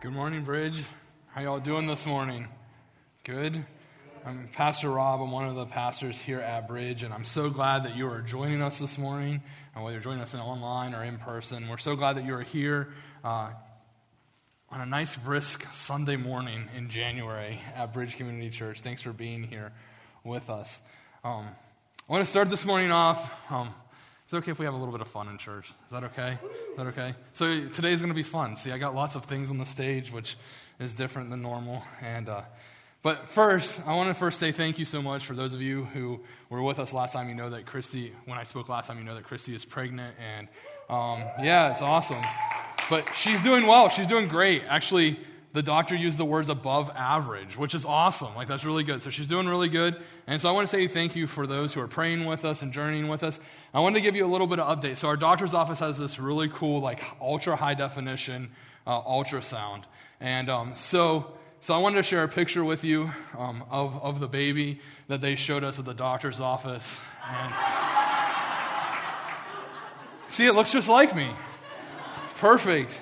Good morning, Bridge. How y'all doing this morning? Good. I'm Pastor Rob. I'm one of the pastors here at Bridge, and I'm so glad that you are joining us this morning, and whether you're joining us in online or in person. We're so glad that you are here uh, on a nice, brisk Sunday morning in January at Bridge Community Church. Thanks for being here with us. Um, I want to start this morning off. Um, is it okay if we have a little bit of fun in church? Is that okay? Is that okay? So today's going to be fun. See, I got lots of things on the stage, which is different than normal. And uh, but first, I want to first say thank you so much for those of you who were with us last time. You know that Christy, when I spoke last time, you know that Christy is pregnant, and um, yeah, it's awesome. But she's doing well. She's doing great. Actually, the doctor used the words above average, which is awesome. Like, that's really good. So she's doing really good. And so I want to say thank you for those who are praying with us and journeying with us. I wanted to give you a little bit of update. So our doctor's office has this really cool, like, ultra high definition uh, ultrasound. And um, so, so I wanted to share a picture with you um, of, of the baby that they showed us at the doctor's office. And see, it looks just like me. Perfect.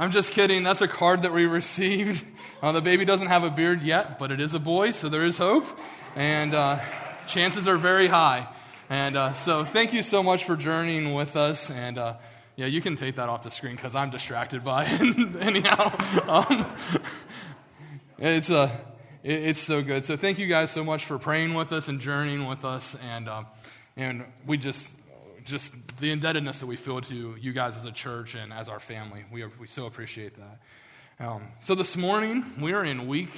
I'm just kidding. That's a card that we received. Uh, the baby doesn't have a beard yet, but it is a boy, so there is hope. And uh, chances are very high. And uh, so thank you so much for journeying with us. And uh, yeah, you can take that off the screen because I'm distracted by it. Anyhow, um, it's, uh, it, it's so good. So thank you guys so much for praying with us and journeying with us. And, uh, and we just just the indebtedness that we feel to you guys as a church and as our family. We, are, we so appreciate that. Um, so this morning, we are in week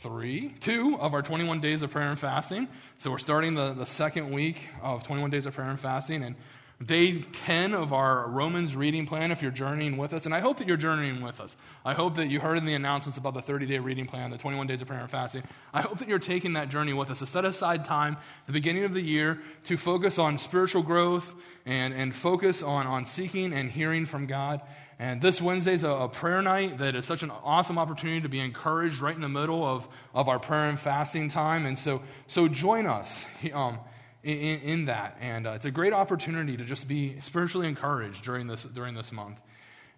three, two of our 21 days of prayer and fasting. So we're starting the, the second week of 21 days of prayer and fasting. And day 10 of our Romans reading plan if you're journeying with us. And I hope that you're journeying with us. I hope that you heard in the announcements about the 30 day reading plan, the 21 days of prayer and fasting. I hope that you're taking that journey with us to set aside time the beginning of the year to focus on spiritual growth and, and focus on, on seeking and hearing from God. And this Wednesday is a, a, prayer night that is such an awesome opportunity to be encouraged right in the middle of, of our prayer and fasting time. And so, so join us. Um, in, in that. And uh, it's a great opportunity to just be spiritually encouraged during this, during this month.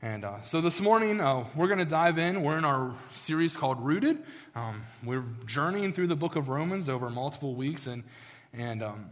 And uh, so this morning, uh, we're going to dive in. We're in our series called Rooted. Um, we're journeying through the book of Romans over multiple weeks. And, and um,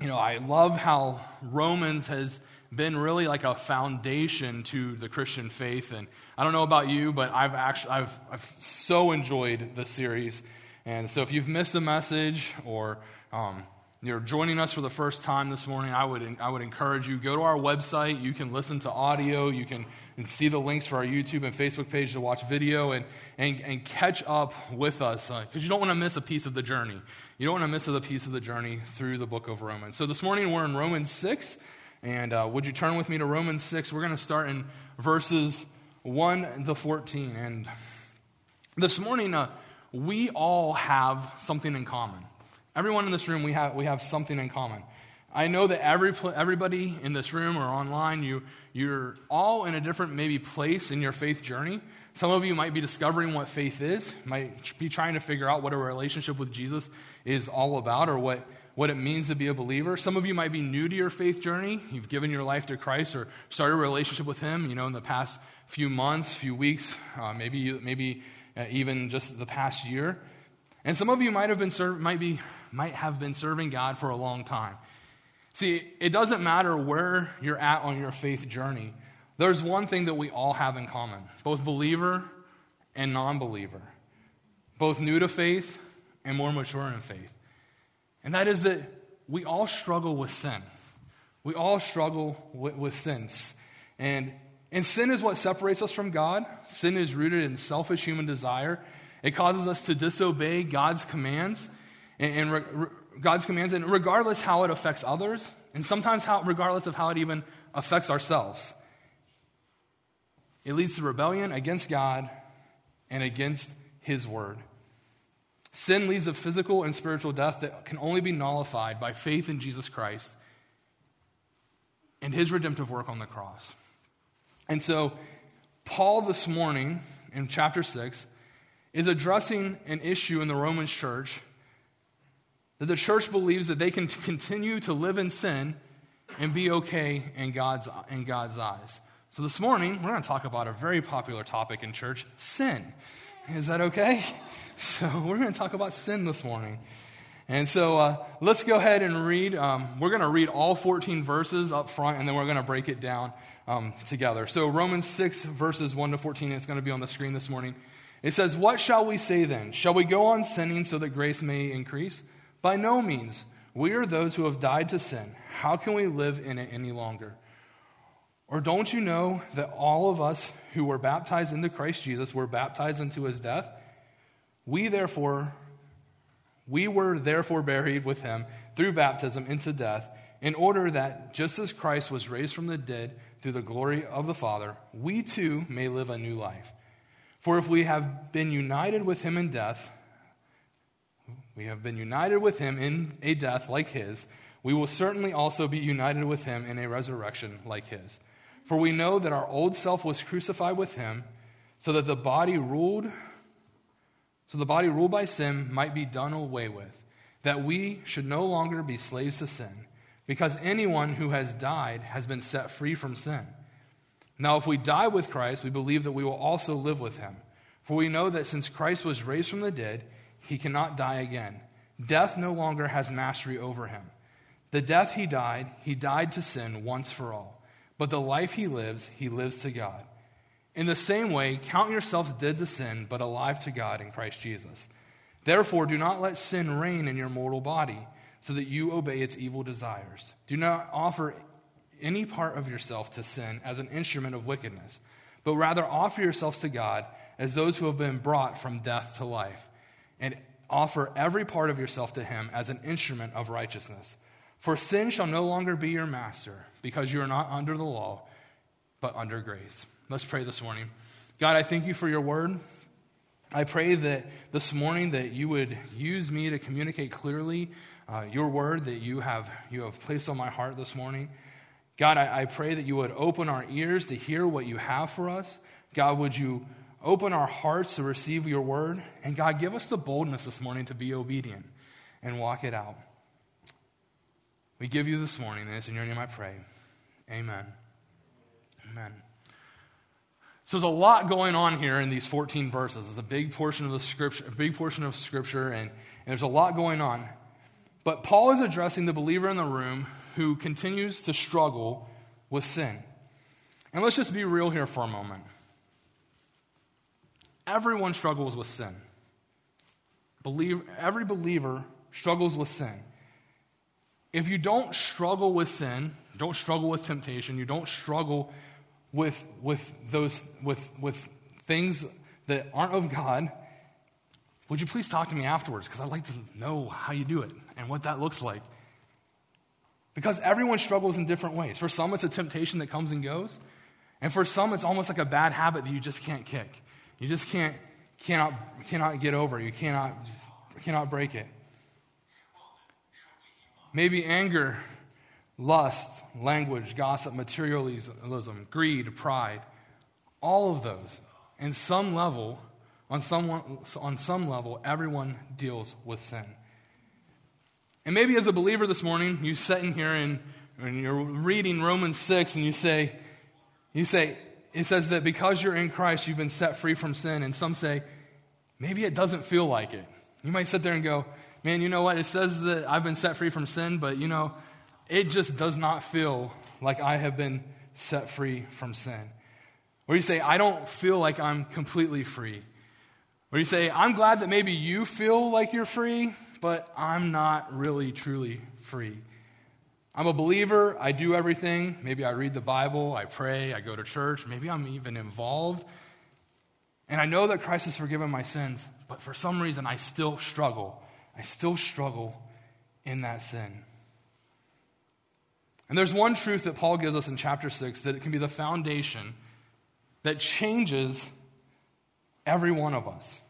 you know, I love how Romans has been really like a foundation to the Christian faith. And I don't know about you, but I've actually, I've, I've so enjoyed the series. And so if you've missed a message or um, you're joining us for the first time this morning, I would, I would encourage you, go to our website. You can listen to audio. You can see the links for our YouTube and Facebook page to watch video and, and, and catch up with us because uh, you don't want to miss a piece of the journey. You don't want to miss a piece of the journey through the book of Romans. So this morning we're in Romans 6. And uh, would you turn with me to Romans 6? We're going to start in verses 1 to 14. And this morning, uh, we all have something in common. Everyone in this room, we have, we have something in common. I know that every, everybody in this room or online, you, you're all in a different maybe place in your faith journey. Some of you might be discovering what faith is, might be trying to figure out what a relationship with Jesus is all about or what, what it means to be a believer. Some of you might be new to your faith journey. You've given your life to Christ or started a relationship with Him, you know, in the past few months, few weeks, uh, maybe, maybe uh, even just the past year. And some of you might have been serve, might be might have been serving God for a long time. See, it doesn't matter where you're at on your faith journey. There's one thing that we all have in common, both believer and non-believer, both new to faith and more mature in faith. And that is that we all struggle with sin. We all struggle with, with sins. And, and sin is what separates us from God. Sin is rooted in selfish human desire. It causes us to disobey God's commands and, and re, re, God's commands, and regardless how it affects others, and sometimes how, regardless of how it even affects ourselves. It leads to rebellion against God and against His word. Sin leads to physical and spiritual death that can only be nullified by faith in Jesus Christ and His redemptive work on the cross. And so, Paul this morning in chapter 6 is addressing an issue in the Roman church that the church believes that they can continue to live in sin and be okay in God's, in God's eyes. So this morning, we're going to talk about a very popular topic in church sin. Is that okay? So we're going to talk about sin this morning. And so uh, let's go ahead and read. Um, we're going to read all 14 verses up front, and then we're going to break it down um, together. So Romans 6, verses 1 to 14, it's going to be on the screen this morning. It says, What shall we say then? Shall we go on sinning so that grace may increase? By no means. We are those who have died to sin. How can we live in it any longer? Or don't you know that all of us who were baptized into Christ Jesus were baptized into his death? We therefore we were therefore buried with him through baptism into death, in order that just as Christ was raised from the dead through the glory of the Father, we too may live a new life. For if we have been united with him in death, we have been united with him in a death like his, we will certainly also be united with him in a resurrection like his. For we know that our old self was crucified with him, so that the body ruled so the body ruled by sin might be done away with, that we should no longer be slaves to sin, because anyone who has died has been set free from sin. Now, if we die with Christ, we believe that we will also live with him. For we know that since Christ was raised from the dead, he cannot die again. Death no longer has mastery over him. The death he died, he died to sin once for all. But the life he lives, he lives to God. In the same way, count yourselves dead to sin, but alive to God in Christ Jesus. Therefore, do not let sin reign in your mortal body, so that you obey its evil desires. Do not offer any part of yourself to sin as an instrument of wickedness, but rather offer yourselves to God as those who have been brought from death to life, and offer every part of yourself to Him as an instrument of righteousness. For sin shall no longer be your master, because you are not under the law, but under grace. Let's pray this morning. God, I thank you for your word. I pray that this morning that you would use me to communicate clearly uh, your word that you have, you have placed on my heart this morning. God, I, I pray that you would open our ears to hear what you have for us. God, would you open our hearts to receive your word? And God, give us the boldness this morning to be obedient and walk it out. We give you this morning, and it's in your name I pray. Amen. Amen. So there's a lot going on here in these 14 verses. It's a big portion of the scripture, a big portion of scripture, and, and there's a lot going on. But Paul is addressing the believer in the room who continues to struggle with sin. And let's just be real here for a moment. Everyone struggles with sin. Believe, every believer struggles with sin. If you don't struggle with sin, don't struggle with temptation, you don't struggle with, with, those, with, with things that aren't of God, would you please talk to me afterwards? Because I'd like to know how you do it and what that looks like. Because everyone struggles in different ways. For some, it's a temptation that comes and goes. And for some, it's almost like a bad habit that you just can't kick. You just can't, cannot, cannot get over. You cannot, cannot break it. Maybe anger lust, language, gossip, materialism, greed, pride, all of those, in some level, on some, on some level, everyone deals with sin. And maybe as a believer this morning, you sit in here and, and you're reading Romans 6 and you say, you say, it says that because you're in Christ, you've been set free from sin. And some say, maybe it doesn't feel like it. You might sit there and go, man, you know what? It says that I've been set free from sin, but you know, it just does not feel like I have been set free from sin. Or you say, I don't feel like I'm completely free. Or you say, I'm glad that maybe you feel like you're free, but I'm not really truly free. I'm a believer. I do everything. Maybe I read the Bible, I pray, I go to church. Maybe I'm even involved. And I know that Christ has forgiven my sins, but for some reason I still struggle. I still struggle in that sin. And there's one truth that Paul gives us in chapter 6 that it can be the foundation that changes every one of us.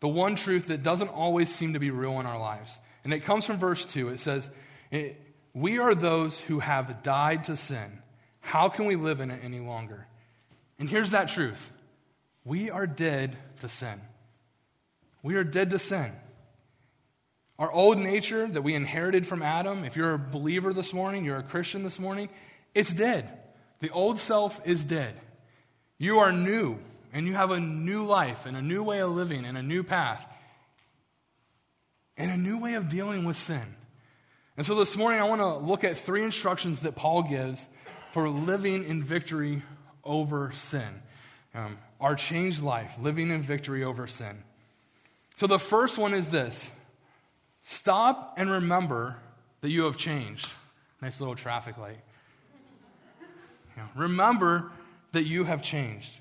The one truth that doesn't always seem to be real in our lives. And it comes from verse 2. It says, We are those who have died to sin. How can we live in it any longer? And here's that truth we are dead to sin. We are dead to sin. Our old nature that we inherited from Adam, if you're a believer this morning, you're a Christian this morning, It's dead. The old self is dead. You are new, and you have a new life, and a new way of living, and a new path, and a new way of dealing with sin. And so this morning, I want to look at three instructions that Paul gives for living in victory over sin. Um, our changed life, living in victory over sin. So the first one is this stop and remember that you have changed. Nice little traffic light. Yeah. Remember that you have changed.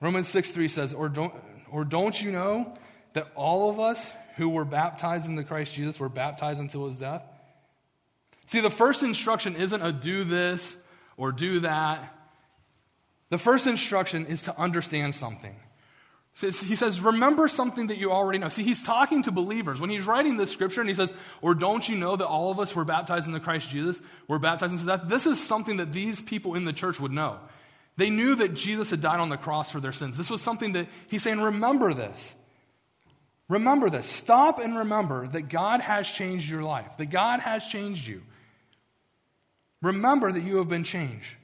Romans 6 3 says, or don't, or don't you know that all of us who were baptized into Christ Jesus were baptized until his death? See, the first instruction isn't a do this or do that. The first instruction is to understand something. He says, remember something that you already know. See, he's talking to believers. When he's writing this scripture and he says, or don't you know that all of us were baptized into Christ Jesus, were baptized into death? This is something that these people in the church would know. They knew that Jesus had died on the cross for their sins. This was something that he's saying, remember this. Remember this. Stop and remember that God has changed your life, that God has changed you. Remember that you have been changed.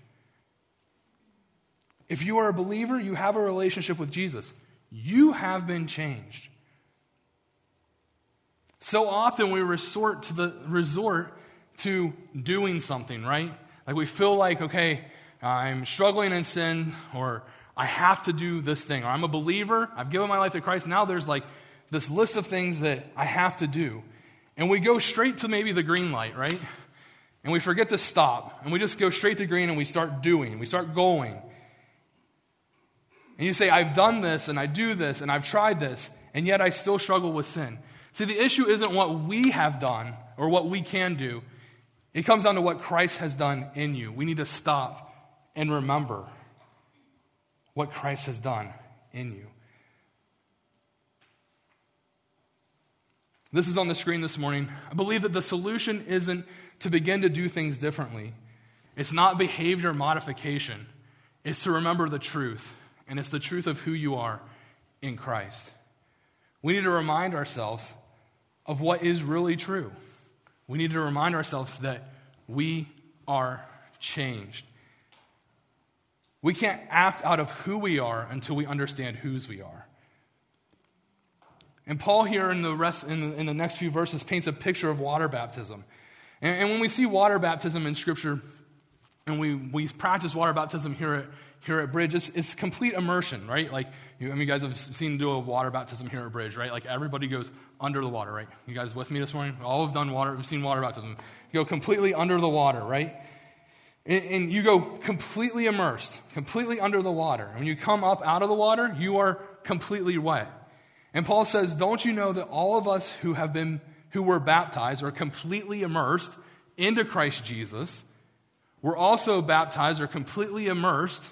If you are a believer, you have a relationship with Jesus. You have been changed. So often we resort to the resort to doing something, right? Like we feel like, okay, I'm struggling in sin, or I have to do this thing, or I'm a believer, I've given my life to Christ. Now there's like this list of things that I have to do. And we go straight to maybe the green light, right? And we forget to stop. And we just go straight to green and we start doing, we start going. And you say, I've done this and I do this and I've tried this, and yet I still struggle with sin. See, the issue isn't what we have done or what we can do, it comes down to what Christ has done in you. We need to stop and remember what Christ has done in you. This is on the screen this morning. I believe that the solution isn't to begin to do things differently. It's not behavior modification. It's to remember the truth and it's the truth of who you are in Christ. We need to remind ourselves of what is really true. We need to remind ourselves that we are changed. We can't act out of who we are until we understand whose we are. And Paul here in the rest in the, in the next few verses paints a picture of water baptism. And, and when we see water baptism in Scripture, and we, we practice water baptism here at here at Bridge, it's, it's complete immersion, right? Like, you, I mean, you guys have seen do a water baptism here at Bridge, right? Like, everybody goes under the water, right? You guys with me this morning? All have done water, we've seen water baptism. You go completely under the water, right? And, and you go completely immersed, completely under the water. And when you come up out of the water, you are completely wet. And Paul says, Don't you know that all of us who have been, who were baptized, are completely immersed into Christ Jesus? We're also baptized or completely immersed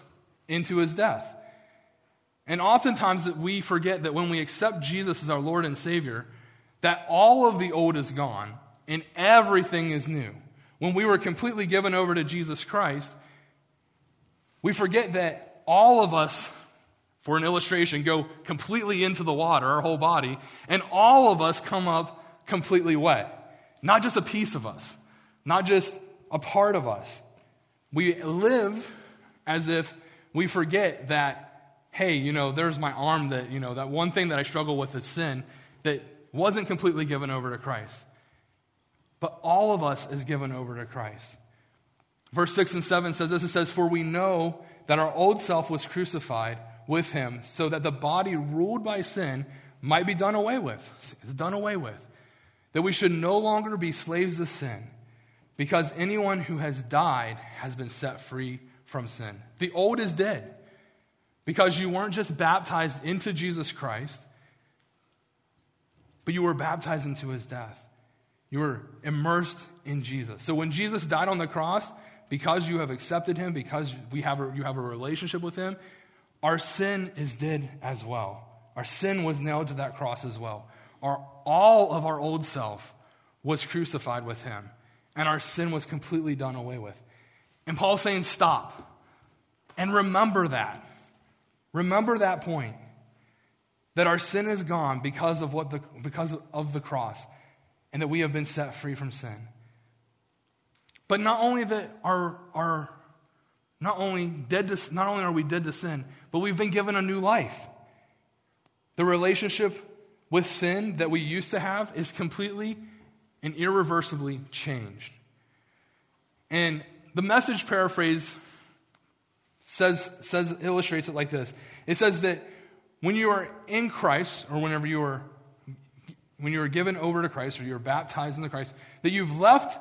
into his death. And oftentimes that we forget that when we accept Jesus as our Lord and Savior, that all of the old is gone and everything is new. When we were completely given over to Jesus Christ, we forget that all of us, for an illustration, go completely into the water, our whole body, and all of us come up completely wet. Not just a piece of us, not just a part of us. We live as if we forget that, hey, you know, there's my arm that, you know, that one thing that I struggle with is sin that wasn't completely given over to Christ. But all of us is given over to Christ. Verse 6 and 7 says this it says, For we know that our old self was crucified with him, so that the body ruled by sin might be done away with. It's done away with. That we should no longer be slaves to sin, because anyone who has died has been set free from sin. The old is dead because you weren't just baptized into Jesus Christ, but you were baptized into his death. You were immersed in Jesus. So when Jesus died on the cross, because you have accepted him, because we have a, you have a relationship with him, our sin is dead as well. Our sin was nailed to that cross as well. Our, all of our old self was crucified with him, and our sin was completely done away with. And Paul's saying, stop. And remember that. Remember that point. That our sin is gone because of, what the, because of the cross, and that we have been set free from sin. But not only that our, are not only dead to, not only are we dead to sin, but we've been given a new life. The relationship with sin that we used to have is completely and irreversibly changed. And the message paraphrase says, says illustrates it like this. It says that when you are in Christ, or whenever you are when you are given over to Christ or you're baptized into Christ, that you've left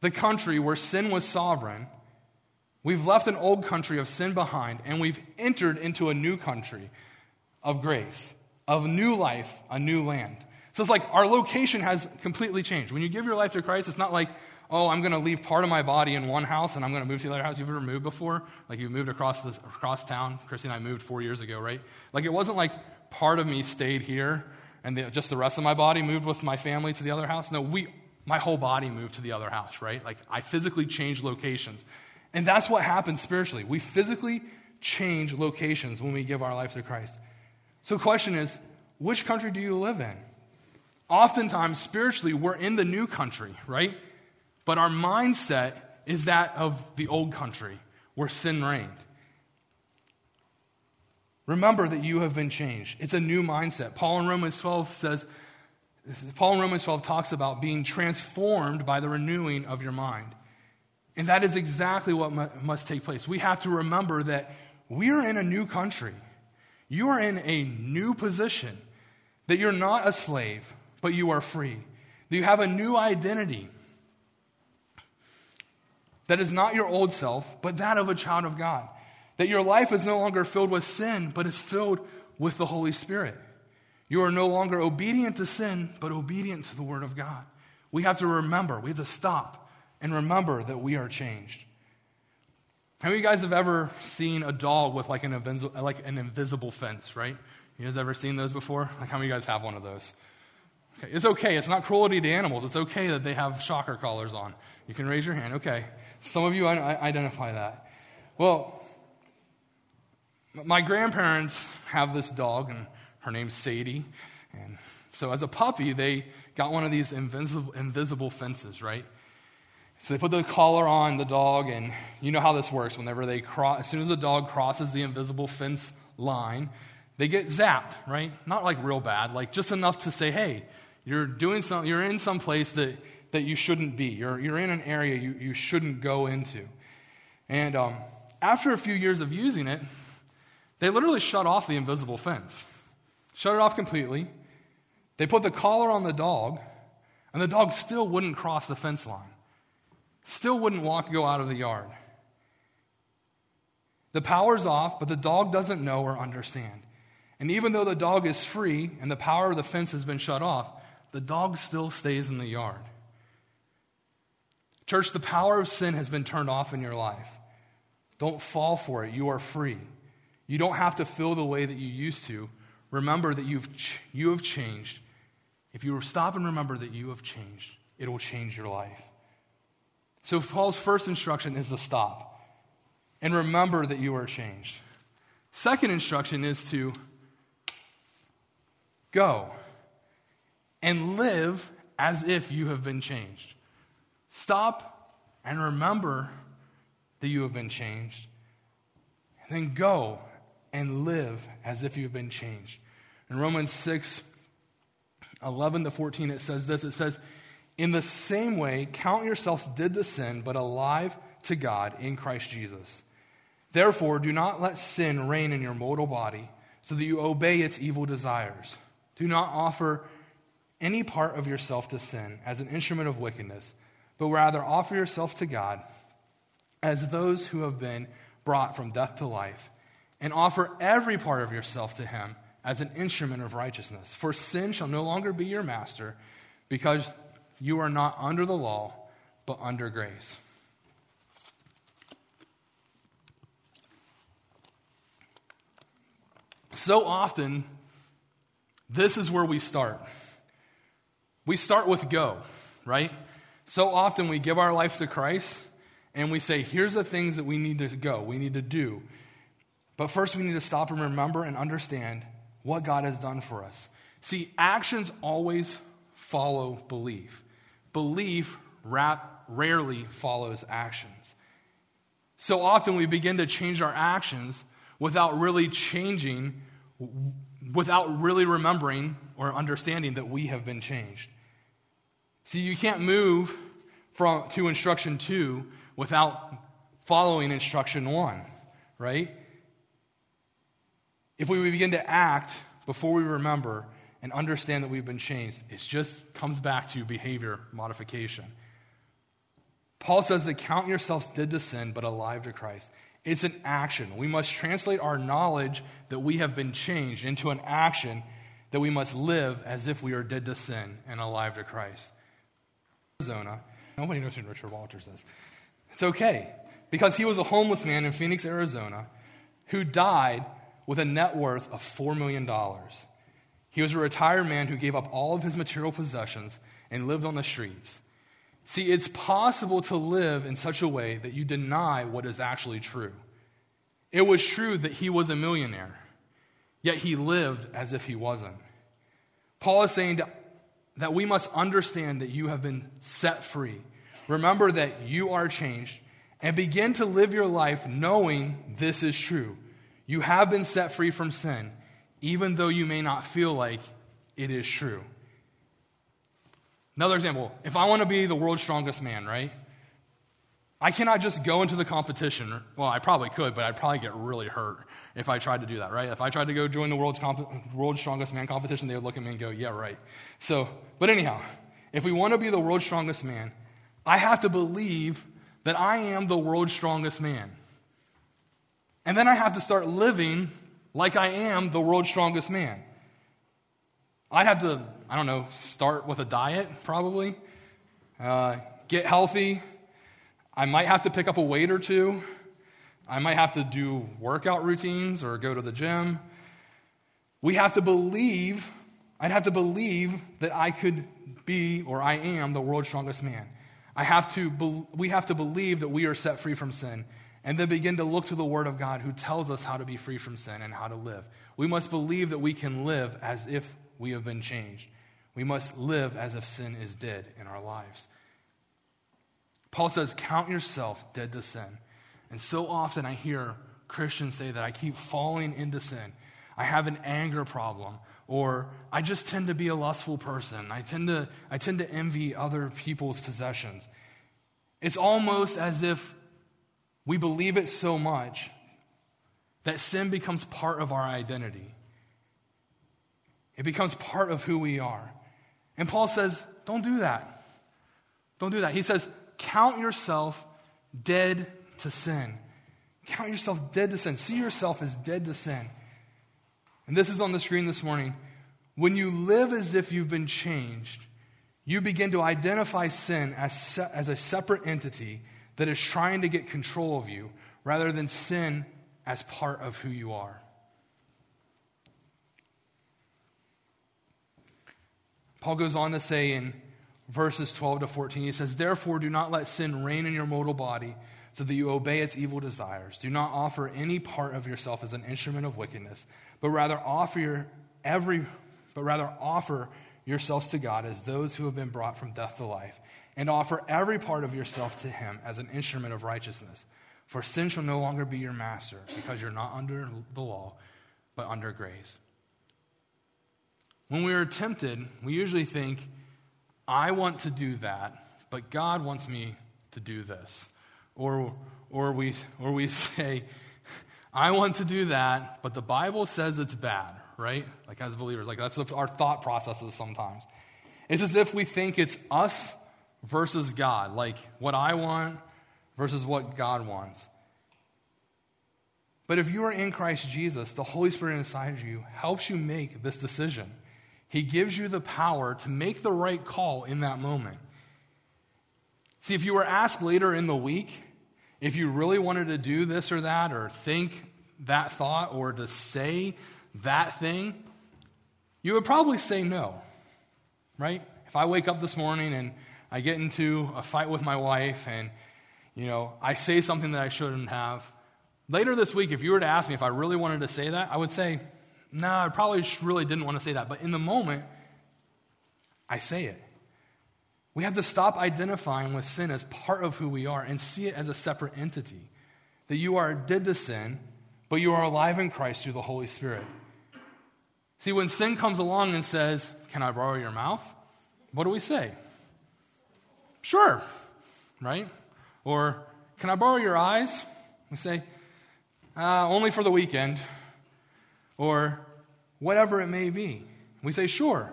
the country where sin was sovereign. We've left an old country of sin behind, and we've entered into a new country of grace, of new life, a new land. So it's like our location has completely changed. When you give your life to Christ, it's not like, oh, I'm going to leave part of my body in one house and I'm going to move to the other house. You've ever moved before? Like you moved across, this, across town. Christy and I moved four years ago, right? Like it wasn't like part of me stayed here and the, just the rest of my body moved with my family to the other house. No, we, my whole body moved to the other house, right? Like I physically changed locations. And that's what happens spiritually. We physically change locations when we give our life to Christ. So the question is, which country do you live in? Oftentimes, spiritually, we're in the new country, right? But our mindset is that of the old country where sin reigned. Remember that you have been changed. It's a new mindset. Paul in Romans 12 says, Paul in Romans 12 talks about being transformed by the renewing of your mind. And that is exactly what must take place. We have to remember that we are in a new country. You are in a new position, that you're not a slave, but you are free. That you have a new identity that is not your old self, but that of a child of God. That your life is no longer filled with sin, but is filled with the Holy Spirit. You are no longer obedient to sin, but obedient to the Word of God. We have to remember, we have to stop and remember that we are changed. How many of you guys have ever seen a dog with like an, like an invisible fence, right? You guys ever seen those before? Like, how many of you guys have one of those? Okay. It's okay. It's not cruelty to animals. It's okay that they have shocker collars on. You can raise your hand. Okay. Some of you identify that. Well, my grandparents have this dog, and her name's Sadie. And so as a puppy, they got one of these invisible, invisible fences, right? So they put the collar on the dog, and you know how this works. Whenever they cross, as soon as the dog crosses the invisible fence line, they get zapped, right? Not like real bad, like just enough to say, hey, you're doing some, you're in some place that, that you shouldn't be. You're, you're in an area you, you shouldn't go into. And um, after a few years of using it, they literally shut off the invisible fence, shut it off completely. They put the collar on the dog, and the dog still wouldn't cross the fence line, still wouldn't walk, go out of the yard. The power's off, but the dog doesn't know or understand. And even though the dog is free and the power of the fence has been shut off, the dog still stays in the yard. Church, the power of sin has been turned off in your life. Don't fall for it. You are free. You don't have to feel the way that you used to. Remember that you've, you have changed. If you stop and remember that you have changed, it will change your life. So, Paul's first instruction is to stop and remember that you are changed. Second instruction is to go and live as if you have been changed. Stop and remember that you have been changed. And then go and live as if you've been changed. In Romans 6 11 to 14, it says this it says, In the same way, count yourselves dead to sin, but alive to God in Christ Jesus. Therefore, do not let sin reign in your mortal body, so that you obey its evil desires. Do not offer any part of yourself to sin as an instrument of wickedness, but rather offer yourself to God as those who have been brought from death to life and offer every part of yourself to him as an instrument of righteousness. For sin shall no longer be your master, because you are not under the law, but under grace. So often, this is where we start. We start with go, right? So often we give our life to Christ and we say, here's the things that we need to go, we need to do. But first, we need to stop and remember and understand what God has done for us. See, actions always follow belief. Belief rarely follows actions. So often we begin to change our actions without really changing, without really remembering or understanding that we have been changed. See, you can't move from, to instruction two without following instruction one, right? If we begin to act before we remember and understand that we've been changed, it just comes back to behavior modification. Paul says that count yourselves dead to sin, but alive to Christ. It's an action. We must translate our knowledge that we have been changed into an action that we must live as if we are dead to sin and alive to Christ. Arizona. Nobody knows who Richard Walters is. It's okay because he was a homeless man in Phoenix, Arizona, who died with a net worth of $4 million. He was a retired man who gave up all of his material possessions and lived on the streets. See, it's possible to live in such a way that you deny what is actually true. It was true that he was a millionaire, yet he lived as if he wasn't. Paul is saying that we must understand that you have been set free. Remember that you are changed and begin to live your life knowing this is true. You have been set free from sin, even though you may not feel like it is true. Another example if I want to be the world's strongest man, right? I cannot just go into the competition. Well, I probably could, but I'd probably get really hurt if I tried to do that, right? If I tried to go join the world's, comp- world's strongest man competition, they would look at me and go, yeah, right. So, but anyhow, if we want to be the world's strongest man, I have to believe that I am the world's strongest man. And then I have to start living like I am the world's strongest man. I'd have to, I don't know, start with a diet probably, uh, get healthy. I might have to pick up a weight or two. I might have to do workout routines or go to the gym. We have to believe, I'd have to believe that I could be or I am the world's strongest man. I have to, we have to believe that we are set free from sin and then begin to look to the Word of God who tells us how to be free from sin and how to live. We must believe that we can live as if we have been changed. We must live as if sin is dead in our lives. Paul says, Count yourself dead to sin. And so often I hear Christians say that I keep falling into sin. I have an anger problem, or I just tend to be a lustful person. I tend to, I tend to envy other people's possessions. It's almost as if we believe it so much that sin becomes part of our identity. It becomes part of who we are. And Paul says, don't do that. Don't do that. He says, count yourself dead to sin. Count yourself dead to sin. See yourself as dead to sin. And this is on the screen this morning. When you live as if you've been changed, you begin to identify sin as, se- as a separate entity that is trying to get control of you rather than sin as part of who you are. Paul goes on to say in verses 12 to 14, he says, Therefore, do not let sin reign in your mortal body so that you obey its evil desires. Do not offer any part of yourself as an instrument of wickedness, but rather offer your every but rather offer yourselves to God as those who have been brought from death to life, and offer every part of yourself to him as an instrument of righteousness. For sin shall no longer be your master, because you're not under the law, but under grace. When we are tempted, we usually think, I want to do that, but God wants me to do this. Or, or, we, or we say, I want to do that, but the Bible says it's bad, right? Like as believers, like that's our thought processes sometimes. It's as if we think it's us versus God, like what I want versus what God wants. But if you are in Christ Jesus, the Holy Spirit inside you helps you make this decision. He gives you the power to make the right call in that moment. See, if you were asked later in the week if you really wanted to do this or that, or think that thought, or to say that thing, you would probably say no, right? If I wake up this morning and I get into a fight with my wife and, you know, I say something that I shouldn't have, later this week, if you were to ask me if I really wanted to say that, I would say, no, nah, I probably really didn't want to say that. But in the moment, I say it. We have to stop identifying with sin as part of who we are and see it as a separate entity. That you are dead to sin, but you are alive in Christ through the Holy Spirit. See, when sin comes along and says, Can I borrow your mouth? What do we say? Sure, right? Or, Can I borrow your eyes? We say, uh, Only for the weekend. Or, whatever it may be. We say, Sure.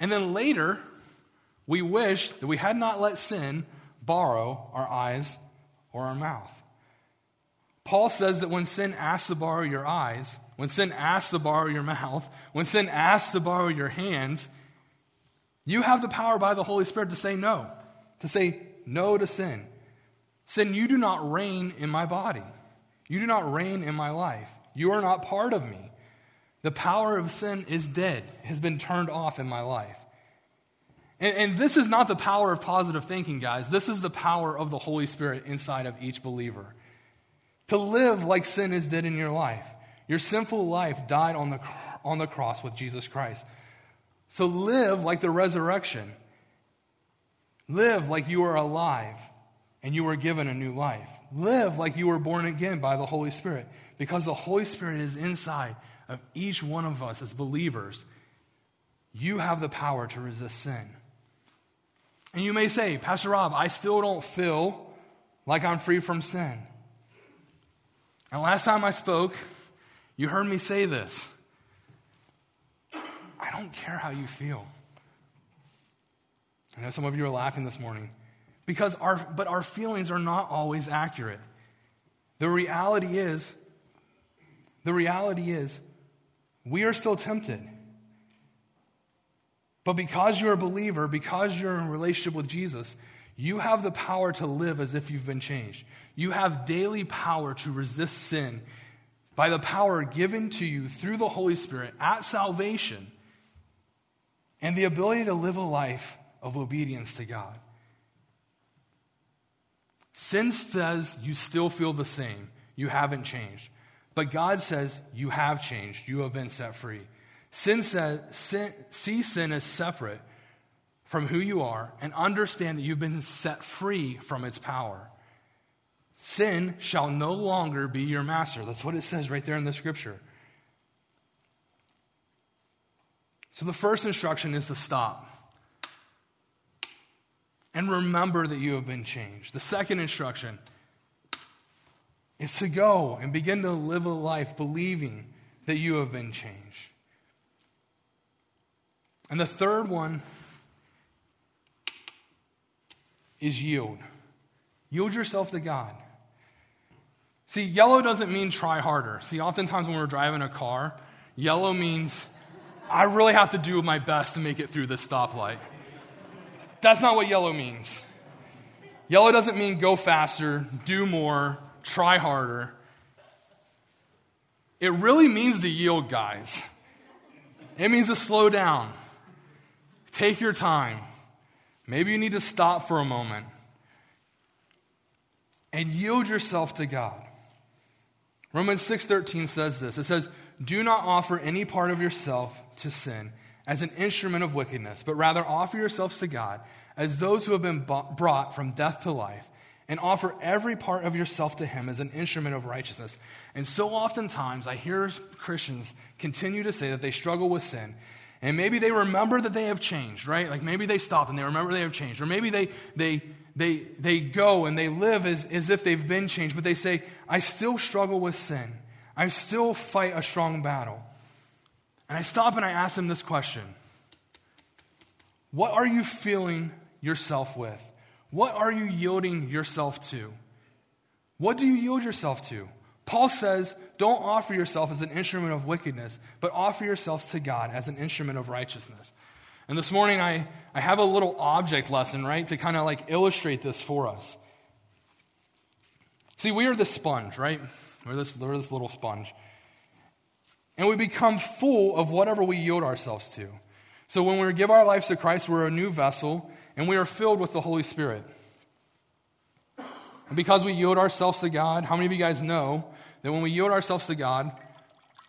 And then later, we wish that we had not let sin borrow our eyes or our mouth. Paul says that when sin asks to borrow your eyes, when sin asks to borrow your mouth, when sin asks to borrow your hands, you have the power by the Holy Spirit to say no, to say no to sin. Sin, you do not reign in my body. You do not reign in my life. You are not part of me. The power of sin is dead, has been turned off in my life. And, and, this is not the power of positive thinking, guys. This is the power of the Holy Spirit inside of each believer. To live like sin is dead in your life. Your sinful life died on the, on the cross with Jesus Christ. So live like the resurrection. Live like you are alive and you were given a new life. Live like you were born again by the Holy Spirit because the Holy Spirit is inside of each one of us as believers. You have the power to resist sin. And you may say, Pastor Rob, I still don't feel like I'm free from sin. And last time I spoke, you heard me say this I don't care how you feel. I know some of you are laughing this morning because our, but our feelings are not always accurate. The reality is, the reality is, we are still tempted. But because you're a believer, because you're in relationship with Jesus, you have the power to live as if you've been changed. You have daily power to resist sin by the power given to you through the Holy Spirit at salvation and the ability to live a life of obedience to God. Sin says you still feel the same, you haven't changed. But God says you have changed, you have been set free. Sin says, sin, see sin as separate from who you are and understand that you've been set free from its power. Sin shall no longer be your master. That's what it says right there in the scripture. So the first instruction is to stop and remember that you have been changed. The second instruction is to go and begin to live a life believing that you have been changed. And the third one is yield. Yield yourself to God. See, yellow doesn't mean try harder. See, oftentimes when we're driving a car, yellow means I really have to do my best to make it through this stoplight. That's not what yellow means. Yellow doesn't mean go faster, do more, try harder. It really means to yield, guys. It means to slow down. Take your time. Maybe you need to stop for a moment and yield yourself to God. Romans 6:13 says this. It says, "Do not offer any part of yourself to sin as an instrument of wickedness, but rather offer yourselves to God as those who have been brought from death to life, and offer every part of yourself to him as an instrument of righteousness." And so oftentimes I hear Christians continue to say that they struggle with sin and maybe they remember that they have changed, right? Like maybe they stopped and they remember they have changed. Or maybe they, they, they, they go and they live as, as if they've been changed, but they say, I still struggle with sin. I still fight a strong battle. And I stop and I ask them this question What are you filling yourself with? What are you yielding yourself to? What do you yield yourself to? Paul says, don't offer yourself as an instrument of wickedness, but offer yourselves to God as an instrument of righteousness. And this morning, I, I have a little object lesson, right, to kind of like illustrate this for us. See, we are the sponge, right? We're this, we're this little sponge. And we become full of whatever we yield ourselves to. So when we give our lives to Christ, we're a new vessel, and we are filled with the Holy Spirit. And because we yield ourselves to God, how many of you guys know that when we yield ourselves to God,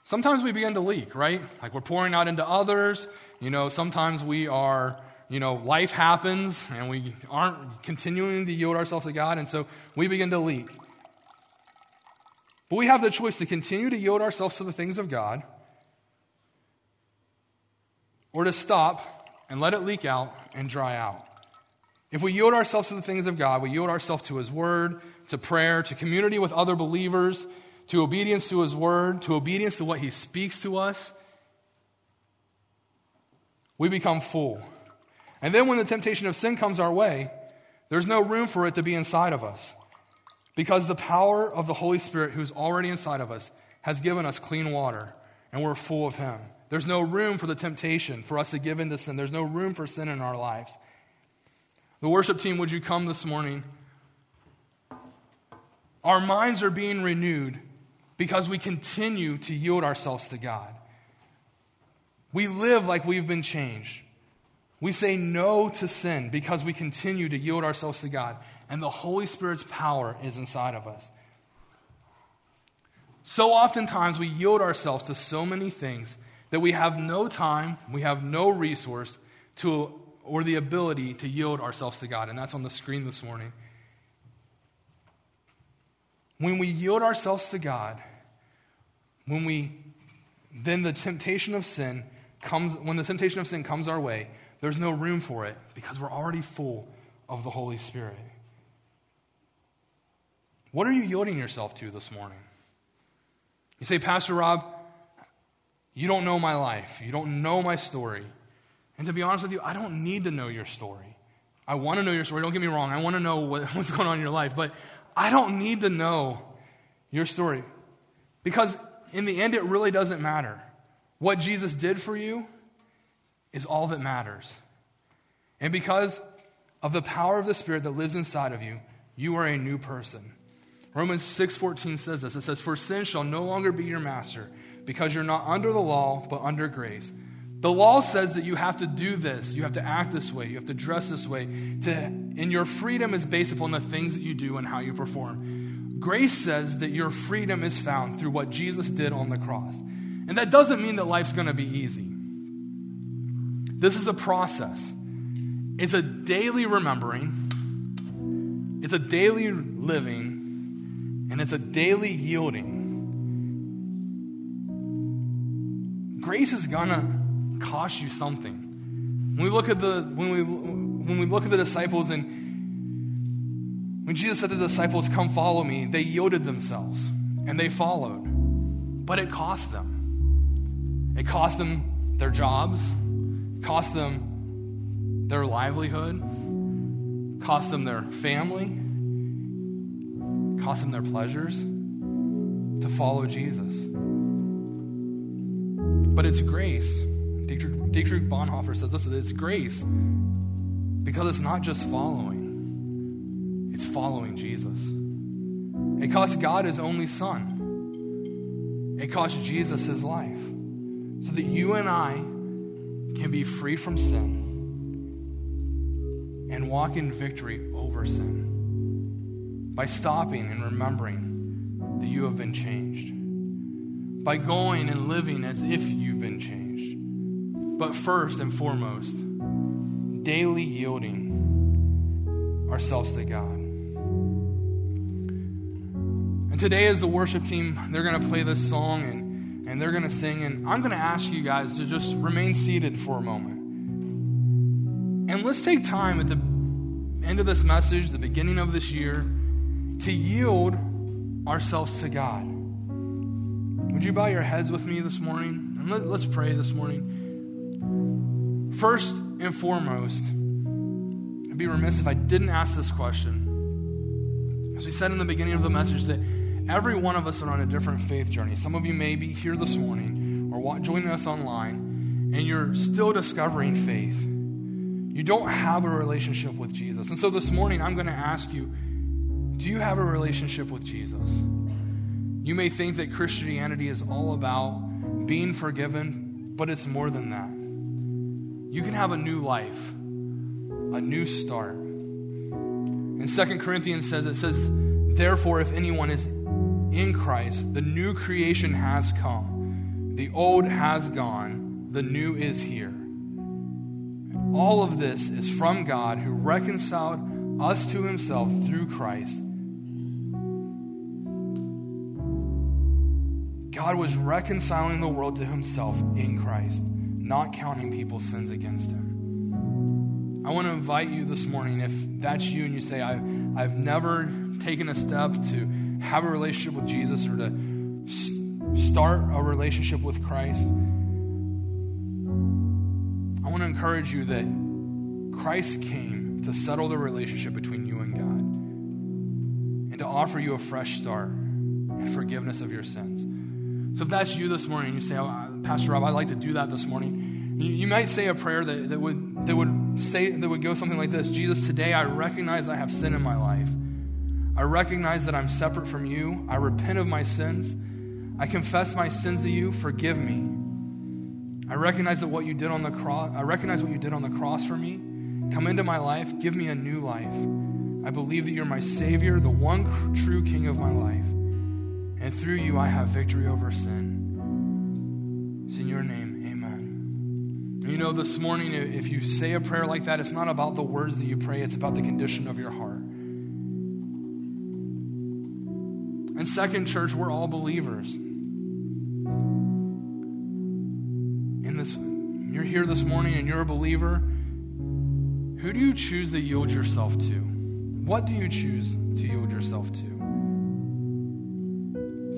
sometimes we begin to leak, right? Like we're pouring out into others. You know, sometimes we are you know, life happens and we aren't continuing to yield ourselves to God, and so we begin to leak. But we have the choice to continue to yield ourselves to the things of God or to stop and let it leak out and dry out. If we yield ourselves to the things of God, we yield ourselves to His Word, to prayer, to community with other believers, to obedience to His Word, to obedience to what He speaks to us, we become full. And then when the temptation of sin comes our way, there's no room for it to be inside of us. Because the power of the Holy Spirit, who's already inside of us, has given us clean water, and we're full of Him. There's no room for the temptation for us to give in to sin. There's no room for sin in our lives. The worship team, would you come this morning? Our minds are being renewed because we continue to yield ourselves to God. We live like we've been changed. We say no to sin because we continue to yield ourselves to God, and the Holy Spirit's power is inside of us. So oftentimes we yield ourselves to so many things that we have no time, we have no resource to, or the ability to yield ourselves to God. And that's on the screen this morning. When we yield ourselves to God, when we, then the temptation of sin comes, when the temptation of sin comes our way, there's no room for it because we're already full of the Holy Spirit. What are you yielding yourself to this morning? You say, Pastor Rob, you don't know my life. You don't know my story. And to be honest with you, I don't need to know your story. I want to know your story. Don't get me wrong. I want to know what, what's going on in your life. But I don't need to know your story. Because in the end, it really doesn't matter. What Jesus did for you is all that matters. And because of the power of the Spirit that lives inside of you, you are a new person. Romans 6:14 says this. It says, "For sin shall no longer be your master, because you're not under the law, but under grace." The law says that you have to do this, you have to act this way, you have to dress this way, to, and your freedom is based upon the things that you do and how you perform. Grace says that your freedom is found through what Jesus did on the cross. And that doesn't mean that life's going to be easy. This is a process. It's a daily remembering, it's a daily living, and it's a daily yielding. Grace is to cost you something. When we look at the when we when we look at the disciples and when Jesus said to the disciples, "Come follow me," they yielded themselves and they followed. But it cost them. It cost them their jobs, cost them their livelihood, cost them their family, cost them their pleasures to follow Jesus. But it's grace. Dietrich, Bonhoeffer says, this it's grace because it's not just following, it's following Jesus. It cost God his only son, it cost Jesus his life so that you and I can be free from sin and walk in victory over sin by stopping and remembering that you have been changed, by going and living as if you've been changed. But first and foremost, daily yielding ourselves to God. And today, as the worship team, they're going to play this song and and they're going to sing. And I'm going to ask you guys to just remain seated for a moment. And let's take time at the end of this message, the beginning of this year, to yield ourselves to God. Would you bow your heads with me this morning? And let, us pray this morning. First and foremost, I'd be remiss if I didn't ask this question. As we said in the beginning of the message, that Every one of us are on a different faith journey. Some of you may be here this morning or joining us online, and you're still discovering faith. You don't have a relationship with Jesus. And so this morning, I'm going to ask you do you have a relationship with Jesus? You may think that Christianity is all about being forgiven, but it's more than that. You can have a new life, a new start. And Second Corinthians says, it says, Therefore, if anyone is in Christ, the new creation has come. The old has gone, the new is here. All of this is from God who reconciled us to himself through Christ. God was reconciling the world to himself in Christ, not counting people's sins against him. I want to invite you this morning, if that's you and you say, I, I've never taken a step to have a relationship with Jesus or to start a relationship with Christ, I want to encourage you that Christ came to settle the relationship between you and God and to offer you a fresh start and forgiveness of your sins. So if that's you this morning, you say, oh, Pastor Rob, I'd like to do that this morning. You, you might say a prayer that, that, would, that would say that would go something like this Jesus, today I recognize I have sin in my life. I recognize that I'm separate from you. I repent of my sins. I confess my sins to you. Forgive me. I recognize that what you did on the cross, I recognize what you did on the cross for me. Come into my life, give me a new life. I believe that you're my Savior, the one true King of my life. And through you, I have victory over sin. It's in your name, amen. You know, this morning, if you say a prayer like that, it's not about the words that you pray, it's about the condition of your heart. And second, church, we're all believers. In this, you're here this morning and you're a believer, who do you choose to yield yourself to? What do you choose to yield yourself to?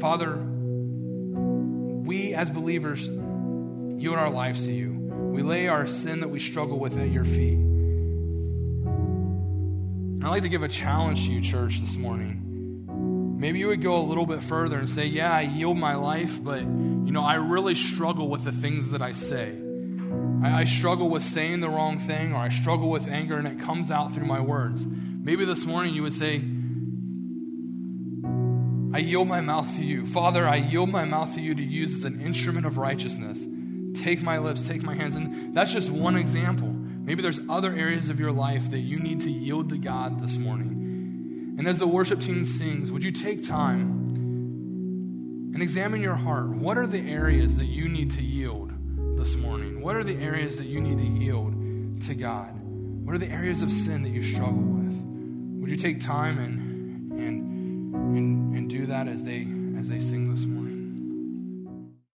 Father, we as believers yield our lives to you. We lay our sin that we struggle with at your feet. I'd like to give a challenge to you, church, this morning. Maybe you would go a little bit further and say, Yeah, I yield my life, but you know, I really struggle with the things that I say. I, I struggle with saying the wrong thing, or I struggle with anger, and it comes out through my words. Maybe this morning you would say, I yield my mouth to you. Father, I yield my mouth to you to use as an instrument of righteousness. Take my lips, take my hands. And that's just one example. Maybe there's other areas of your life that you need to yield to God this morning. And as the worship team sings, would you take time and examine your heart? What are the areas that you need to yield this morning? What are the areas that you need to yield to God? What are the areas of sin that you struggle with? Would you take time and and, and do that as they as they sing this morning?